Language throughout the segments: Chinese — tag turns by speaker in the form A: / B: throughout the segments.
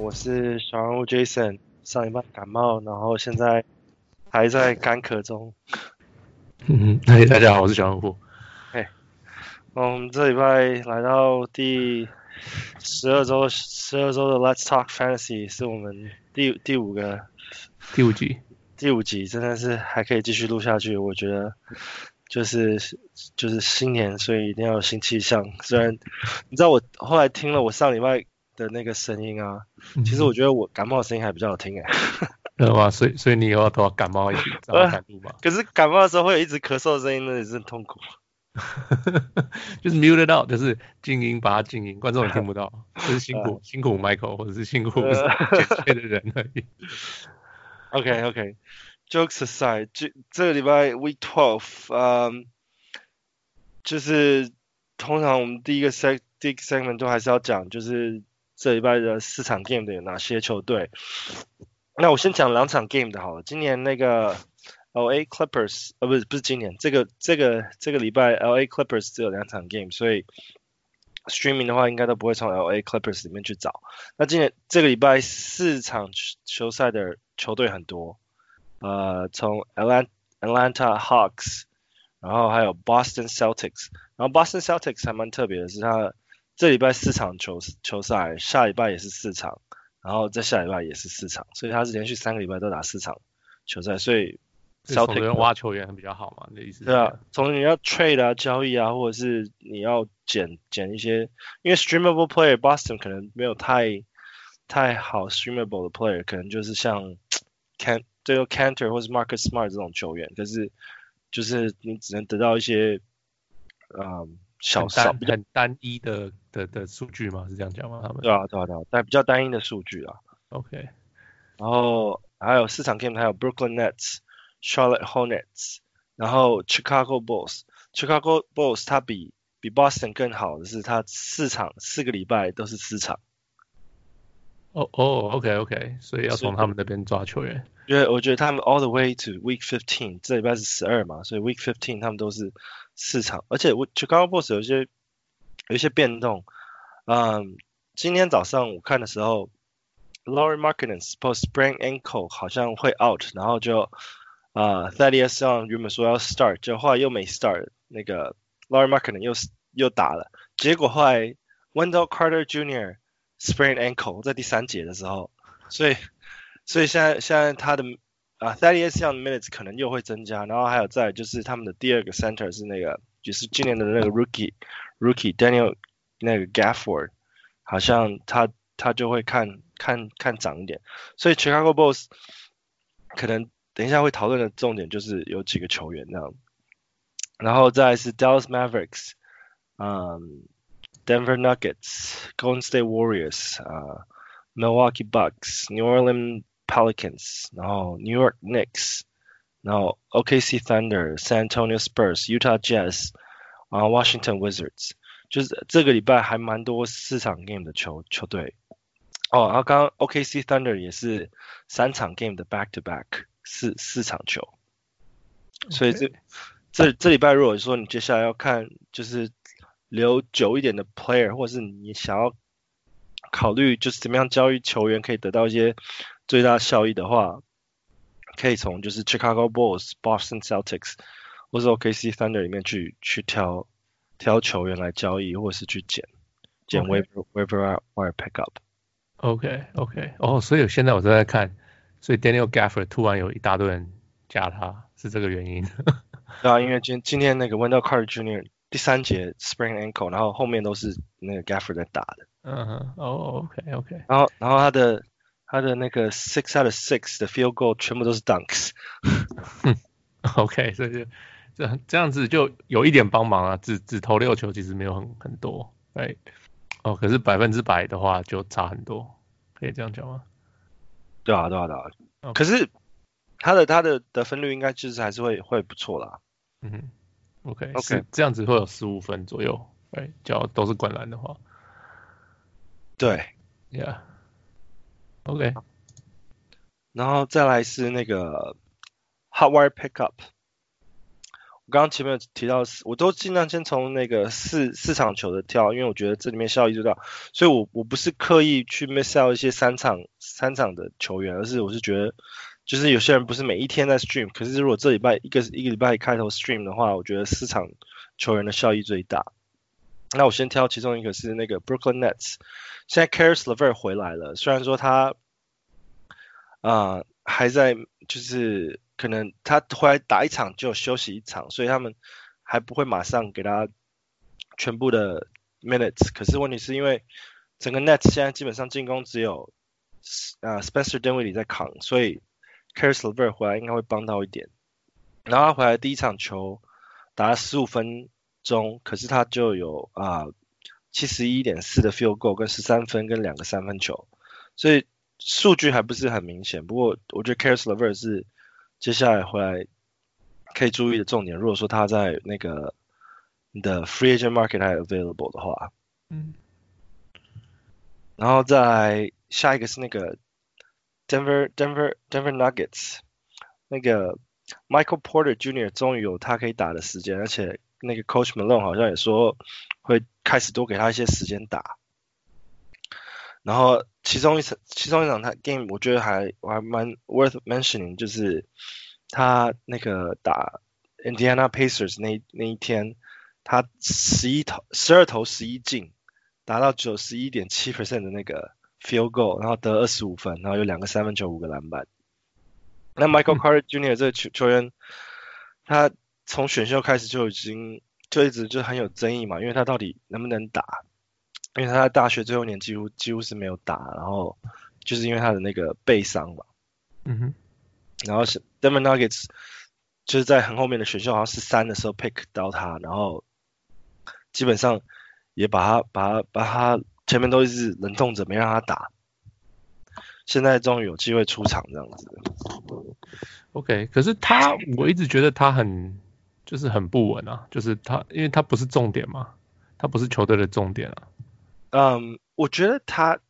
A: 我是小人物 Jason。上礼拜感冒，然后现在还在干咳中。
B: 嗯，嘿，大家好，我是小人物。
A: 嘿，我们这礼拜来到第十二周，十二周的 Let's Talk Fantasy 是我们第第五个
B: 第五集，
A: 第五集真的是还可以继续录下去。我觉得就是就是新年，所以一定要有新气象。虽然你知道我后来听了我上礼拜。的那个声音啊，其实我觉得我感冒的声音还比较好听哎，
B: 对吧？所以所以你以后都要感冒一点，这样感冒吧。
A: 可是感冒的时候会有一直咳嗽的声音，那也是很痛苦。
B: 就是 mute it out，就是静音，把它静音，观众也听不到。就是辛苦辛苦 Michael，或者是辛苦剪接的人而已。
A: OK OK，jokes aside，这这个礼拜 Week Twelve，嗯，就是通常我们第一个 seg 第一个 segment 都还是要讲，就是。这礼拜的四场 game 的有哪些球队？那我先讲两场 game 的好了。今年那个 LA Clippers，呃，不是不是今年，这个这个这个礼拜 LA Clippers 只有两场 game，所以 streaming 的话应该都不会从 LA Clippers 里面去找。那今年这个礼拜四场球赛的球队很多，呃，从 Atlanta Atlanta Hawks，然后还有 Boston Celtics，然后 Boston Celtics 还蛮特别的是它。这礼拜四场球球赛，下礼拜也是四场，然后再下礼拜也是四场，所以他是连续三个礼拜都打四场球赛，所以
B: 小队员挖球员比较好嘛？你的意思？
A: 对啊，从你要 trade 啊交易啊，或者是你要捡捡一些，因为 streamable player Boston 可能没有太太好 streamable 的 player，可能就是像 Can 这个 Canter 或是 Marcus Smart 这种球员，可是就是你只能得到一些，嗯。小单，
B: 很单一的的的数据吗？是这样讲吗？他们
A: 对啊对啊对啊，但比较单一的数据啊。
B: OK，
A: 然后还有市场 game，还有 Brooklyn Nets、Charlotte Hornets，然后 Chicago Bulls。Chicago Bulls 它比比 Boston 更好的是，它四场四个礼拜都是四场。
B: 哦哦，OK OK，所以要从他们那边抓球员。
A: 因为我觉得他们 all the way to Week Fifteen，这礼拜是十二嘛，所以 Week Fifteen 他们都是。四场，而且我 Chicago Bulls 有一些有一些变动。嗯，今天早上我看的时候，Lauri Markkanen post sprain ankle 好像会 out，然后就啊 Thaddeus Young 原本说要 start，就后来又没 start，那个 Lauri Markkanen 又又打了，结果后来 Wendell Carter Jr. sprain ankle 在第三节的时候，所以所以现在现在他的。啊、uh,，Thaddeus Young minutes 可能又会增加，然后还有再就是他们的第二个 center 是那个，就是今年的那个 rookie rookie Daniel 那个 Gafford，好像他他就会看看看涨一点，所以 Chicago Bulls 可能等一下会讨论的重点就是有几个球员那样，然后再是 Dallas Mavericks，嗯、Denver Nuggets，Golden State Warriors，啊、Milwaukee Bucks，New Orleans。Pelicans，然后 New York Knicks，然后 OKC Thunder，San Antonio Spurs，Utah Jazz，然后 Washington Wizards，就是这个礼拜还蛮多四场 game 的球球队。哦，然后刚刚 OKC Thunder 也是三场 game 的 back to back，四四场球。所以这.这这礼拜如果说你接下来要看就是留久一点的 player，或者是你想要考虑就是怎么样交易球员可以得到一些。最大效益的话，可以从就是 Chicago Bulls、Boston Celtics 或者 OKC Thunder 里面去去挑挑球员来交易，或者是去捡捡 waiver waiver wire pick up。
B: OK OK，哦，所以现在我正在看，所以 Daniel Gafford 突然有一大堆人加他，是这个原因。
A: 对啊，因为今今天那个 Wendell Carter Jr. 第三节 sprain ankle，然后后面都是那个 Gafford 在打的。
B: 嗯哼，哦 OK OK，
A: 然后然后他的。他的那个 six out of six 的 field goal 全部都是 dunks。
B: OK，所以就这这样子就有一点帮忙啊，只只投六球其实没有很很多，哎，哦，可是百分之百的话就差很多，可以这样讲吗？
A: 对啊，对啊，对啊。Okay. 可是他的他的得分率应该就是还是会会不错啦。
B: 嗯哼，OK OK，这样子会有十五分左右，哎，只要都是灌篮的话。
A: 对
B: ，Yeah。OK，
A: 然后再来是那个 Hot Wire Pickup。我刚刚前面提到，我都尽量先从那个四四场球的跳，因为我觉得这里面效益最大，所以我我不是刻意去 miss out 一些三场三场的球员，而是我是觉得，就是有些人不是每一天在 stream，可是如果这礼拜一个一个礼拜开头 stream 的话，我觉得四场球员的效益最大。那我先挑其中一个是那个 Brooklyn Nets，现在 Caris LeVert 回来了，虽然说他啊、呃、还在就是。可能他回来打一场就休息一场，所以他们还不会马上给他全部的 minutes。可是问题是因为整个 Nets 现在基本上进攻只有啊 Spencer d e n w i d d 在扛，所以 Caris LeVert 回来应该会帮到一点。然后他回来第一场球打了十五分钟，可是他就有啊七十一点四的 field goal 跟十三分跟两个三分球，所以数据还不是很明显。不过我觉得 Caris LeVert 是。接下来回来可以注意的重点，如果说他在那个你的 free agent market 还 available 的话，嗯，然后再下一个是那个 Denver Denver Denver Nuggets，那个 Michael Porter Jr. 终于有他可以打的时间，而且那个 Coach Malone 好像也说会开始多给他一些时间打。然后其中一场，其中一场他 game 我觉得还我还蛮 worth mentioning，就是他那个打 Indiana Pacers 那那一天，他十一投十二投十一进，达到九十一点七 percent 的那个 field goal，然后得二十五分，然后有两个三分球，五个篮板。那 Michael Carter Jr. 这个球球员，他从选秀开始就已经就一直就很有争议嘛，因为他到底能不能打？因为他在大学最后一年几乎几乎是没有打，然后就是因为他的那个背伤嘛，嗯哼，然后是 Denver Nuggets 就是在很后面的选秀好像是三的时候 pick 到他，然后基本上也把他把他把他前面都一直冷冻着没让他打，现在终于有机会出场这样子。
B: OK，可是他我一直觉得他很就是很不稳啊，就是他因为他不是重点嘛，他不是球队的重点啊。
A: 嗯，um, 我觉得他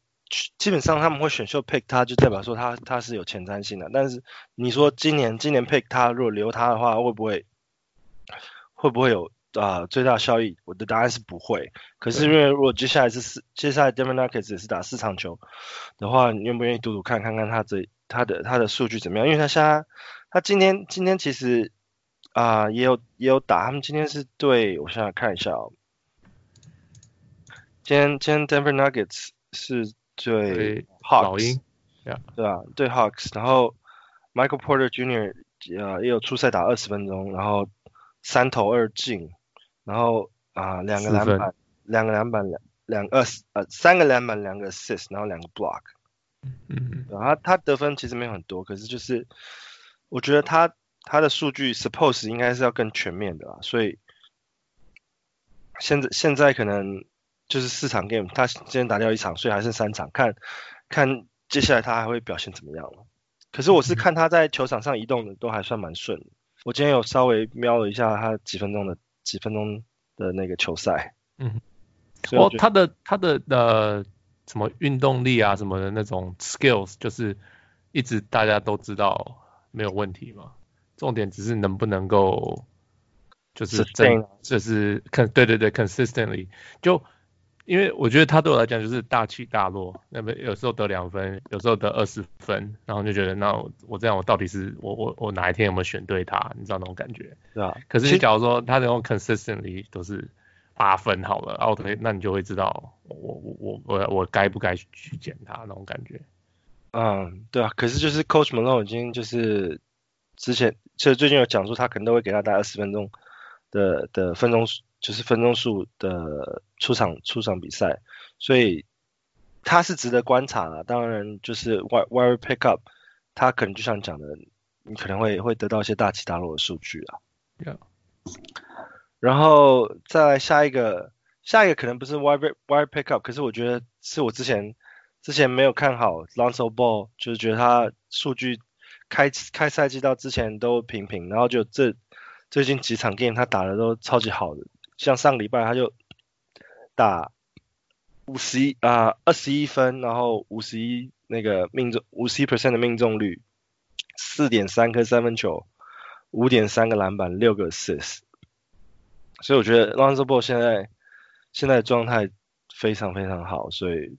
A: 基本上他们会选秀 pick 他，就代表说他他是有前瞻性的。但是你说今年今年 pick 他，如果留他的话，会不会会不会有啊、呃、最大效益？我的答案是不会。可是因为如果接下来是四，接下来 Nuggets 也是打四场球的话，你愿不愿意赌赌看看看他这他的他的数据怎么样？因为他现在他今天今天其实啊、呃、也有也有打，他们今天是对我想想看一下哦。今天今天 Denver Nuggets 是对 Hawks，对吧？对 Hawks，然后 Michael Porter Jr. 呃也有出赛打二十分钟，然后三投二进，然后啊两、呃、个篮板，两个篮板两两个呃三个篮板两个 assist，然后两个 block，嗯，然后他他得分其实没有很多，可是就是我觉得他他的数据 suppose 应该是要更全面的啦，所以现在现在可能。就是四场 game，他今天打掉一场，所以还剩三场，看看接下来他还会表现怎么样了。可是我是看他在球场上移动的都还算蛮顺的。我今天有稍微瞄了一下他几分钟的几分钟的那个球赛，嗯，
B: 哦，他的他的呃什么运动力啊什么的那种 skills，就是一直大家都知道没有问题嘛，重点只是能不能够就是真就是看对对对 consistently 就。因为我觉得他对我来讲就是大起大落，那么有时候得两分，有时候得二十分，然后就觉得那我，我这样我到底是我我我哪一天有没有选对他？你知道那种感觉？
A: 是啊。
B: 可是你假如说他那种 consistently 都是八分好了，out，那你就会知道我我我我我该不该去捡他那种感觉。
A: 嗯，对啊。可是就是 Coach Malone 已经就是之前其实最近有讲说他可能都会给他大概二十分钟的的分钟。就是分钟数的出场出场比赛，所以他是值得观察的。当然，就是 wire wire pick up，他可能就像讲的，你可能会会得到一些大起大落的数据啊。Yeah. 然后再下一个，下一个可能不是 wire wire pick up，可是我觉得是我之前之前没有看好 Lonzo Ball，就是觉得他数据开开赛季到之前都平平，然后就这最近几场 game 他打的都超级好的。像上礼拜他就打五十一啊二十一分，然后五十一那个命中五十一 percent 的命中率，四点三颗三分球，五点三个篮板，六个 assist，所以我觉得 Lonzo Ball 现在现在状态非常非常好，所以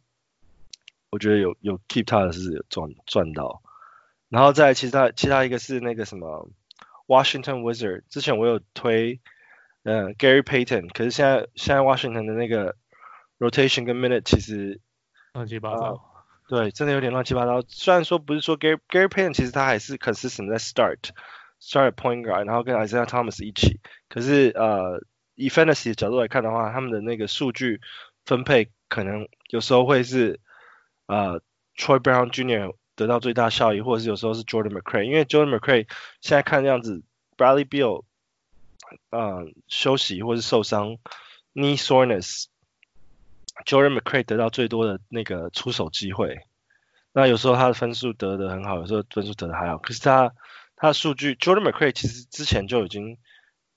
A: 我觉得有有 keep 他的是赚赚到。然后再其他其他一个是那个什么 Washington Wizard，之前我有推嗯 Gary Payton，可是现在现在 Washington 的那个 rotation 跟 minute 其实
B: 乱七八糟。呃
A: 对，真的有点乱七八糟。虽然说不是说 Gary Gary Payton，其实他还是 consistent 在 start start point guard，然后跟 Isaiah Thomas 一起。可是呃，以 fantasy 的角度来看的话，他们的那个数据分配可能有时候会是呃 Troy Brown Jr. 得到最大效益，或者是有时候是 Jordan McRae，因为 Jordan McRae 现在看这样子，Bradley Beal 呃休息或是受伤，knee soreness。Jordan McRae 得到最多的那个出手机会，那有时候他的分数得的很好，有时候分数得的还好。可是他他的数据，Jordan McRae 其实之前就已经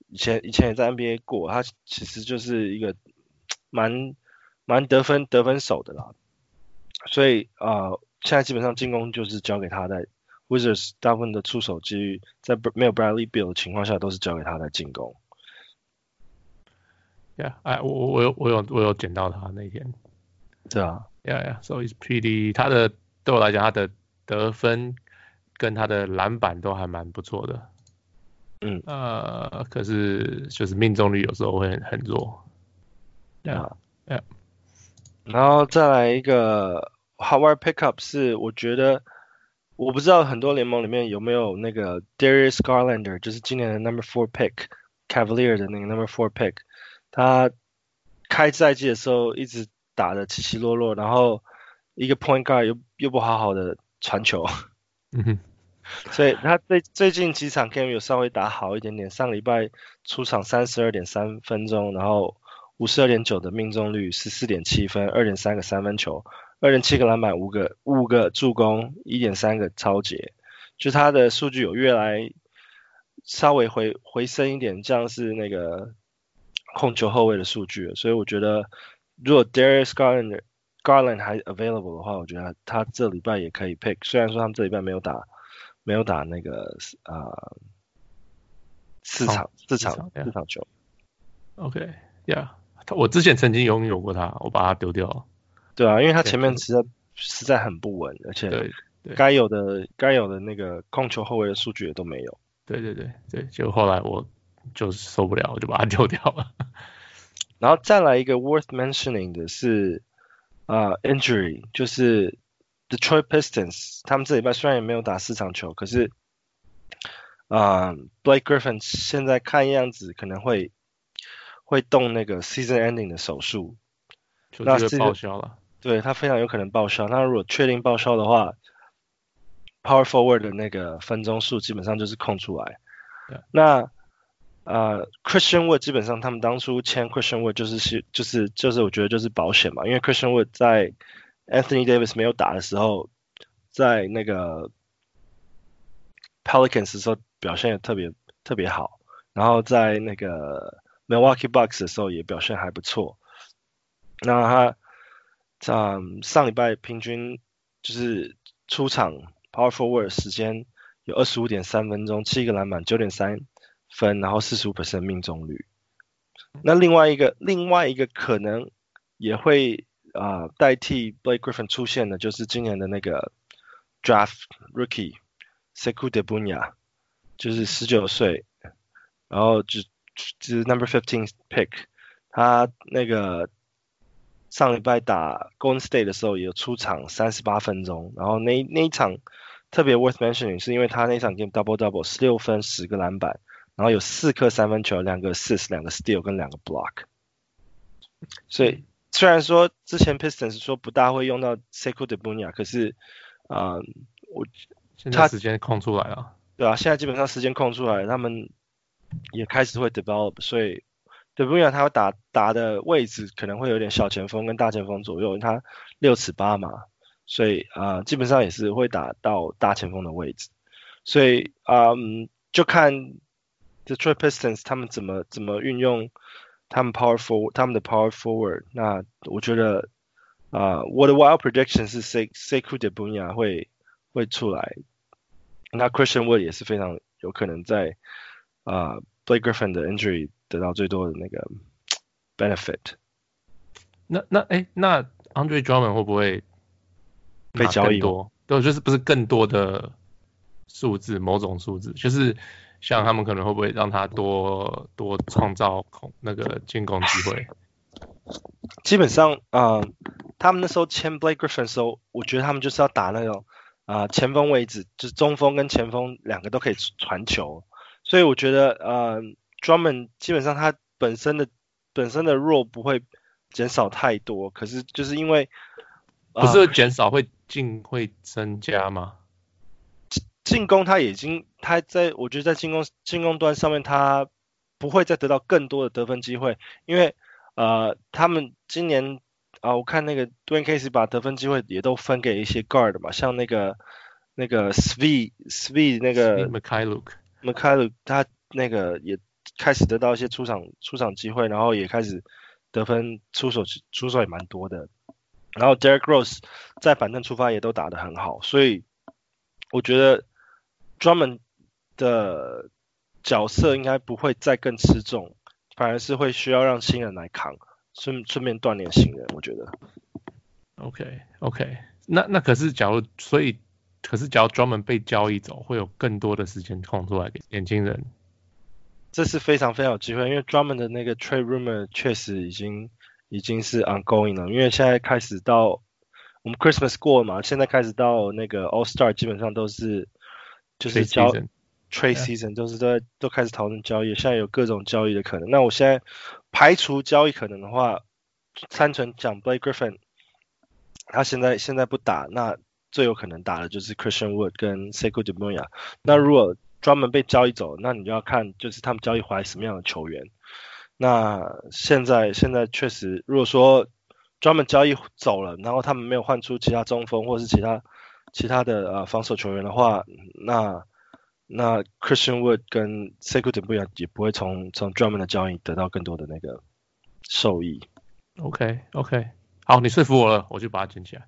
A: 以前以前也在 NBA 过，他其实就是一个 蛮蛮得分得分手的啦。所以啊、现在基本上进攻就是交给他在 Wizards 大部分的出手机遇，在没有 Bradley Beal 的情况下，都是交给他在进攻。
B: Yeah，哎，我我我有我有我有捡到他那天，
A: 对啊
B: ，Yeah Yeah，So it's pretty，他的对我来讲，他的得分跟他的篮板都还蛮不错的，
A: 嗯，
B: 呃，可是就是命中率有时候会很很弱，Yeah Yeah，
A: 然后再来一个 Howard Pickup 是我觉得我不知道很多联盟里面有没有那个 Darius Garlander，就是今年的 Number Four Pick，Cavalier 的那个 Number Four Pick。他开赛季的时候一直打的起起落落，然后一个 point guard 又又不好好的传球，
B: 嗯哼，
A: 所以他最最近几场 game 有稍微打好一点点，上礼拜出场三十二点三分钟，然后五十二点九的命中率，十四点七分，二点三个三分球，二点七个篮板，五个五个助攻，一点三个抄截，就他的数据有越来稍微回回升一点，像是那个。控球后卫的数据，所以我觉得如果 Darius Garland Garland 还 available 的话，我觉得他这礼拜也可以 pick。虽然说他们这礼拜没有打没有打那个啊、四场四场，四场球。
B: OK，Yeah，我之前曾经拥有过他，我把他丢掉了。
A: 对啊，因为他前面实在实在很不稳，而且该有的该有的那个控球后卫的数据也都没有。
B: 对对对对，就后来我。就受不了，我就把它 丢掉了。
A: 然后再来一个 worth mentioning 的是啊、uh, injury，就是 Detroit Pistons，他们这礼拜虽然也没有打四场球，可是啊、uh, Blake Griffin 现在看样子可能会会动那个 season ending 的手术，
B: 那是报销了。
A: 对，他非常有可能报销。那如果确定报销的话，Power Forward 的那个分钟数基本上就是空出
B: 来。
A: 那呃、uh,，Christian Wood 基本上他们当初签 Christian Wood 就是是就是就是我觉得就是保险嘛，因为 Christian Wood 在 Anthony Davis 没有打的时候，在那个 Pelicans 的时候表现也特别特别好，然后在那个 Milwaukee Bucks 的时候也表现还不错。那他在上礼拜平均就是出场 Power Forward 时间有二十五点三分钟，七个篮板，九点三。分，然后四十五%命中率。那另外一个，另外一个可能也会啊、代替 Blake Griffin 出现的，就是今年的那个 Draft Rookie Sekou Doumbouya，就是十九岁，然后就就是 Number Fifteen Pick，他那个上礼拜打 Golden State 的时候也有出场三十八分钟，然后那那一场特别 worth mentioning，是因为他那场 game double double 十六分十个篮板。然后有四颗三分球，两个 assist，两个 steal 跟两个 block。所以虽然说之前 Pistons 说不大会用到 Sekou Doumbouya，可是啊、呃，我
B: 现在时间空出来了。
A: 对啊，现在基本上时间空出来，他们也开始会 develop，所以 Doumbouya 他会打打的位置可能会有点小前锋跟大前锋左右，因为他六尺八嘛，所以啊、基本上也是会打到大前锋的位置。所以啊、就看。Detroit Pistons 他们怎么怎么运用他们 power forward 他们的 power forward？那我觉得啊、呃，我的 wild prediction 是 Sekou Doumbouya 会会出来。那 Christian Wood 也是非常有可能在啊、呃、Blake Griffin 的 injury 得到最多的那个 benefit。
B: 那那哎，那 Andre Drummond 会不会
A: 被交易
B: 多？对，就是不是更多的数字，某种数字，就是像他们可能会不会让他多多创造空那个进攻机会？
A: 基本上，啊、呃，他们那时候签 Blake Griffin 的时候，我觉得他们就是要打那种啊、呃、前锋位置，就是中锋跟前锋两个都可以传球，所以我觉得呃 Drummond 基本上他本身的本身的弱不会减少太多，可是就是因为、
B: 呃、不是减少会进会增加吗？
A: 进攻他已经他在我觉得在进攻进攻端上面他不会再得到更多的得分机会，因为。呃，他们今年啊、呃，我看那个 Dwane Casey 把得分机会也都分给一些 guard 嘛，像那个那个 Svi Svi 那个
B: Mykhailiuk
A: Mykhailiuk 他那个也开始得到一些出场出场机会，然后也开始得分出手出手也蛮多的，然后 Derrick Rose 在板凳出发也都打得很好，所以我觉得专门的角色应该不会再更吃重。反而是会需要让新人来扛，顺顺便锻炼新人，我觉得。
B: OK OK，那那可是假如所以，可是假如专门被交易走，会有更多的时间空出来给年轻人。
A: 这是非常非常有机会，因为 Drummond 的那个 trade rumor 确实已经已经是 ongoing 了，因为现在开始到我们 Christmas 过了嘛，现在开始到那个 All Star 基本上都是就是交。Trade season 都是在都开始讨论交易，现在有各种交易的可能。那我现在排除交易可能的话，单纯讲 Blake Griffin，他现在现在不打，那最有可能打的就是 Christian Wood 跟 Sekou Doumbouya。那如果专门被交易走，那你就要看就是他们交易回来什么样的球员。那现在现在确实，如果说专门交易走了，然后他们没有换出其他中锋或是其他其他的呃防守球员的话，那那 Christian Wood 跟 Sekou Doumbouya 也不会从从 Drummond 的交易得到更多的那个受益。
B: OK OK，好，你说服我了，我就把它捡起来。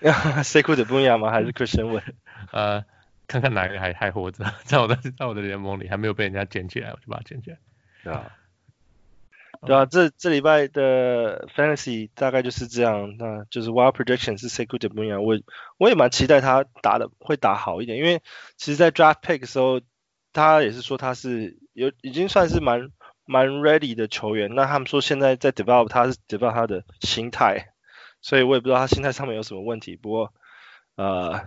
A: Sekou Doumbouya 吗？还是 Christian Wood？
B: 呃，看看哪个还还活着，在我的在我的联盟里还没有被人家捡起来，我就把它捡起来。
A: 对啊。对啊，这这礼拜的 Fantasy 大概就是这样。那就是 Wild Projection 是 Sekou Doumbouya，我我也蛮期待他打的会打好一点，因为其实，在 Draft Pick 的时候，他也是说他是有已经算是蛮蛮 ready 的球员。那他们说现在在 develop 他是 develop 他的心态，所以我也不知道他心态上面有什么问题。不过呃，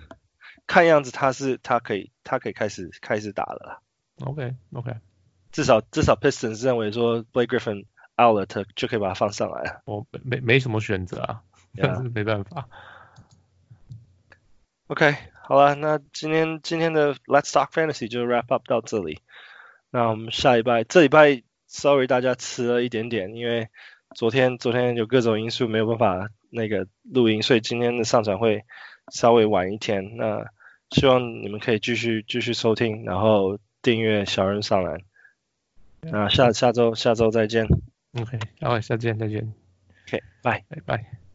A: 看样子他是他可以他可以开始开始打了。
B: OK OK，
A: 至少至少 Pistons 认为说 Blake Griffin。Outlet 就可以把它放上来了。
B: 我没没没什么选择啊，但是
A: Yeah.
B: 没办法。
A: OK，好了，那今天今天的 Let's Talk Fantasy 就 wrap up 到这里。那我们下礼拜，这礼拜 sorry 大家迟了一点点，因为昨天昨天有各种因素没有办法那个录音，所以今天的上传会稍微晚一天。那希望你们可以继续继续收听，然后订阅小人上篮。那下下周下周再见。
B: OK，好，下次见，再见。
A: OK，拜
B: 拜拜。